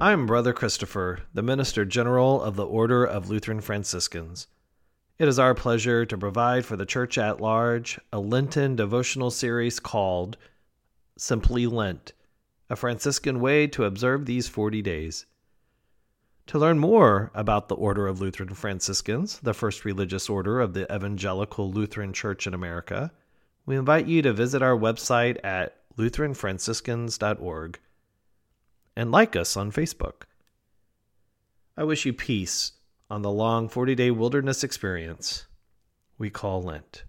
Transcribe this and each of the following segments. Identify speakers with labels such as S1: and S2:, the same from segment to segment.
S1: I am Brother Christopher, the Minister General of the Order of Lutheran Franciscans. It is our pleasure to provide for the Church at large a Lenten devotional series called Simply Lent, a Franciscan way to observe these 40 days. To learn more about the Order of Lutheran Franciscans, the first religious order of the Evangelical Lutheran Church in America, we invite you to visit our website at lutheranfranciscans.org and like us on Facebook. I wish you peace on the long 40 day wilderness experience we call Lent.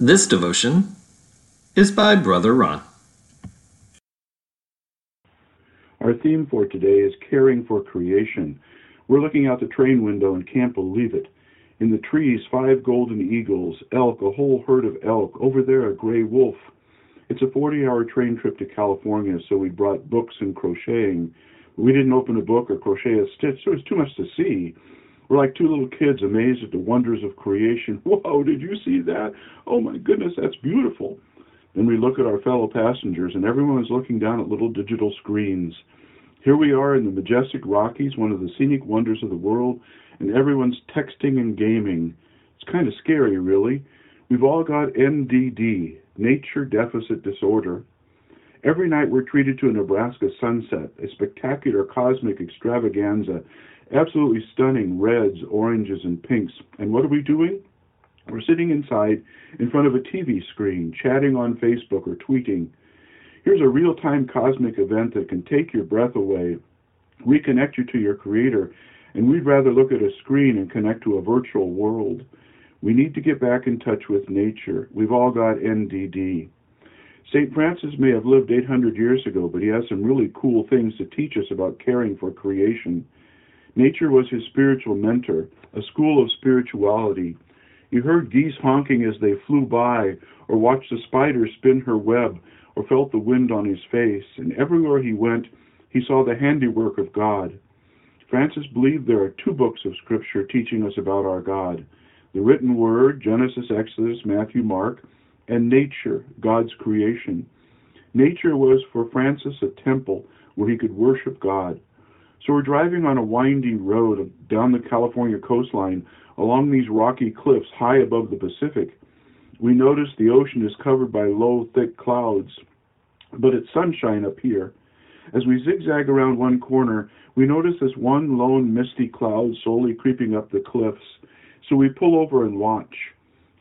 S2: This devotion is by Brother Ron.
S3: Our theme for today is caring for creation. We're looking out the train window and can't believe it. In the trees, five golden eagles, elk, a whole herd of elk, over there, a gray wolf. It's a 40 hour train trip to California, so we brought books and crocheting. We didn't open a book or crochet a stitch, so was too much to see. We're like two little kids amazed at the wonders of creation. Whoa, did you see that? Oh my goodness, that's beautiful. Then we look at our fellow passengers, and everyone is looking down at little digital screens. Here we are in the majestic Rockies, one of the scenic wonders of the world, and everyone's texting and gaming. It's kind of scary, really. We've all got NDD, Nature Deficit Disorder. Every night we're treated to a Nebraska sunset, a spectacular cosmic extravaganza, absolutely stunning reds, oranges, and pinks. And what are we doing? We're sitting inside in front of a TV screen, chatting on Facebook or tweeting. Here's a real time cosmic event that can take your breath away, reconnect you to your Creator, and we'd rather look at a screen and connect to a virtual world. We need to get back in touch with nature. We've all got NDD. St. Francis may have lived 800 years ago, but he has some really cool things to teach us about caring for creation. Nature was his spiritual mentor, a school of spirituality. You heard geese honking as they flew by, or watched a spider spin her web, or felt the wind on his face, and everywhere he went, he saw the handiwork of God. Francis believed there are two books of Scripture teaching us about our God the written word, Genesis, Exodus, Matthew, Mark, and nature, God's creation. Nature was for Francis a temple where he could worship God. So we're driving on a winding road down the California coastline along these rocky cliffs high above the Pacific. We notice the ocean is covered by low, thick clouds, but it's sunshine up here. As we zigzag around one corner, we notice this one lone misty cloud slowly creeping up the cliffs. So we pull over and watch.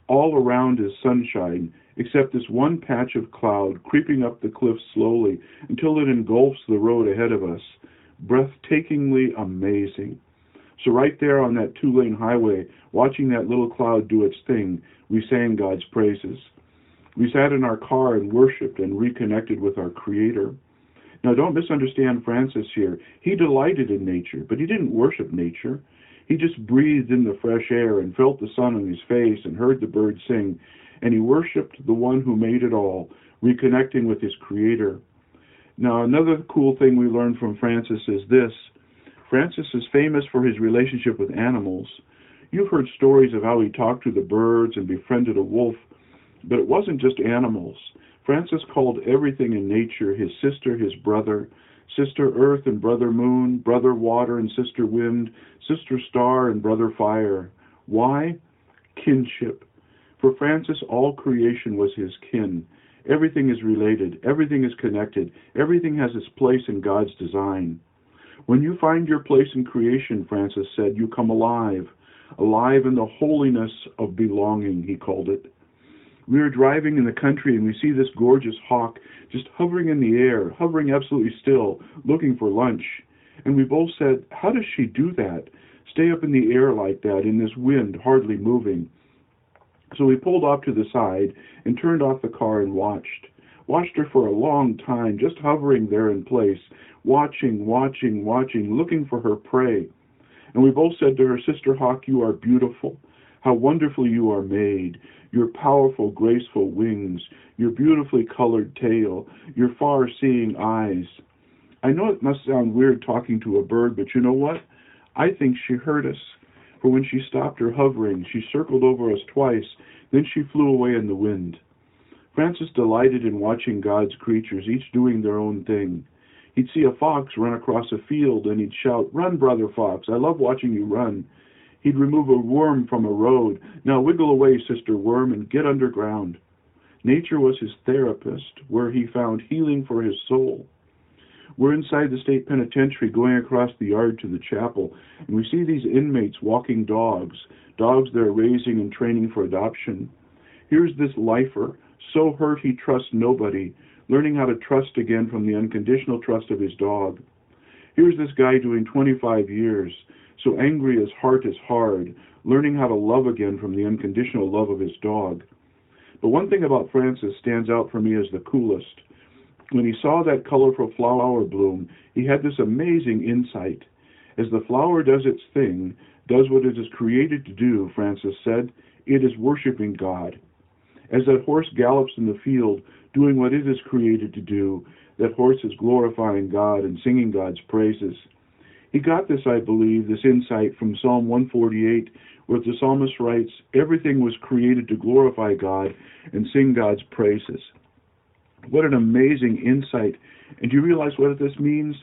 S3: All around is sunshine, except this one patch of cloud creeping up the cliff slowly until it engulfs the road ahead of us. Breathtakingly amazing. So, right there on that two lane highway, watching that little cloud do its thing, we sang God's praises. We sat in our car and worshiped and reconnected with our Creator. Now, don't misunderstand Francis here. He delighted in nature, but he didn't worship nature. He just breathed in the fresh air and felt the sun on his face and heard the birds sing, and he worshiped the one who made it all, reconnecting with his Creator. Now, another cool thing we learned from Francis is this Francis is famous for his relationship with animals. You've heard stories of how he talked to the birds and befriended a wolf, but it wasn't just animals. Francis called everything in nature his sister, his brother, sister earth and brother moon, brother water and sister wind, sister star and brother fire. Why? Kinship. For Francis, all creation was his kin. Everything is related, everything is connected, everything has its place in God's design. When you find your place in creation, Francis said, you come alive, alive in the holiness of belonging, he called it. We are driving in the country and we see this gorgeous hawk just hovering in the air, hovering absolutely still, looking for lunch. And we both said, How does she do that? Stay up in the air like that in this wind, hardly moving. So we pulled off to the side and turned off the car and watched. Watched her for a long time, just hovering there in place, watching, watching, watching, looking for her prey. And we both said to her, Sister Hawk, you are beautiful. How wonderfully you are made. Your powerful, graceful wings, your beautifully colored tail, your far seeing eyes. I know it must sound weird talking to a bird, but you know what? I think she heard us. For when she stopped her hovering, she circled over us twice, then she flew away in the wind. Francis delighted in watching God's creatures, each doing their own thing. He'd see a fox run across a field and he'd shout, Run, brother fox, I love watching you run. He'd remove a worm from a road. Now wiggle away, sister worm, and get underground. Nature was his therapist, where he found healing for his soul. We're inside the state penitentiary going across the yard to the chapel, and we see these inmates walking dogs, dogs they're raising and training for adoption. Here's this lifer, so hurt he trusts nobody, learning how to trust again from the unconditional trust of his dog. Here's this guy doing 25 years, so angry his heart is hard, learning how to love again from the unconditional love of his dog. But one thing about Francis stands out for me as the coolest when he saw that colorful flower bloom, he had this amazing insight. As the flower does its thing, does what it is created to do, Francis said, it is worshiping God. As that horse gallops in the field, doing what it is created to do, that horse is glorifying God and singing God's praises. He got this, I believe, this insight from Psalm 148, where the psalmist writes, Everything was created to glorify God and sing God's praises. What an amazing insight. And do you realize what this means?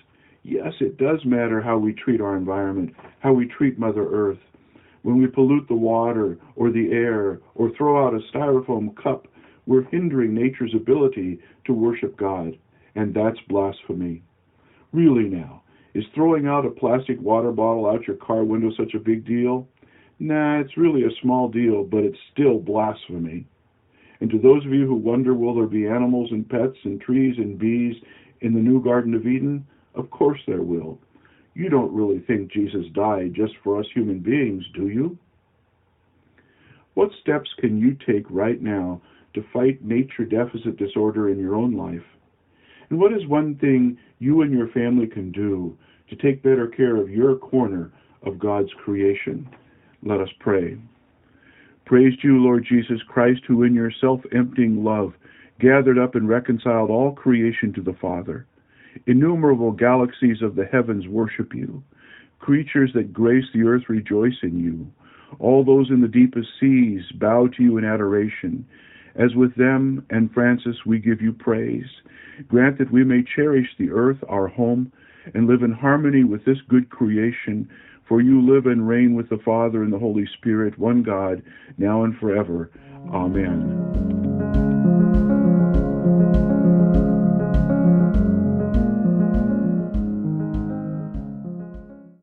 S3: Yes, it does matter how we treat our environment, how we treat Mother Earth. When we pollute the water or the air or throw out a styrofoam cup, we're hindering nature's ability to worship God. And that's blasphemy. Really now, is throwing out a plastic water bottle out your car window such a big deal? Nah, it's really a small deal, but it's still blasphemy. And to those of you who wonder, will there be animals and pets and trees and bees in the new Garden of Eden? Of course there will. You don't really think Jesus died just for us human beings, do you? What steps can you take right now to fight nature deficit disorder in your own life? And what is one thing you and your family can do to take better care of your corner of God's creation? Let us pray. Praised you, Lord Jesus Christ, who in your self emptying love gathered up and reconciled all creation to the Father. Innumerable galaxies of the heavens worship you. Creatures that grace the earth rejoice in you. All those in the deepest seas bow to you in adoration. As with them and Francis, we give you praise. Grant that we may cherish the earth, our home, and live in harmony with this good creation for you live and reign with the Father and the Holy Spirit, one God, now and forever. Amen.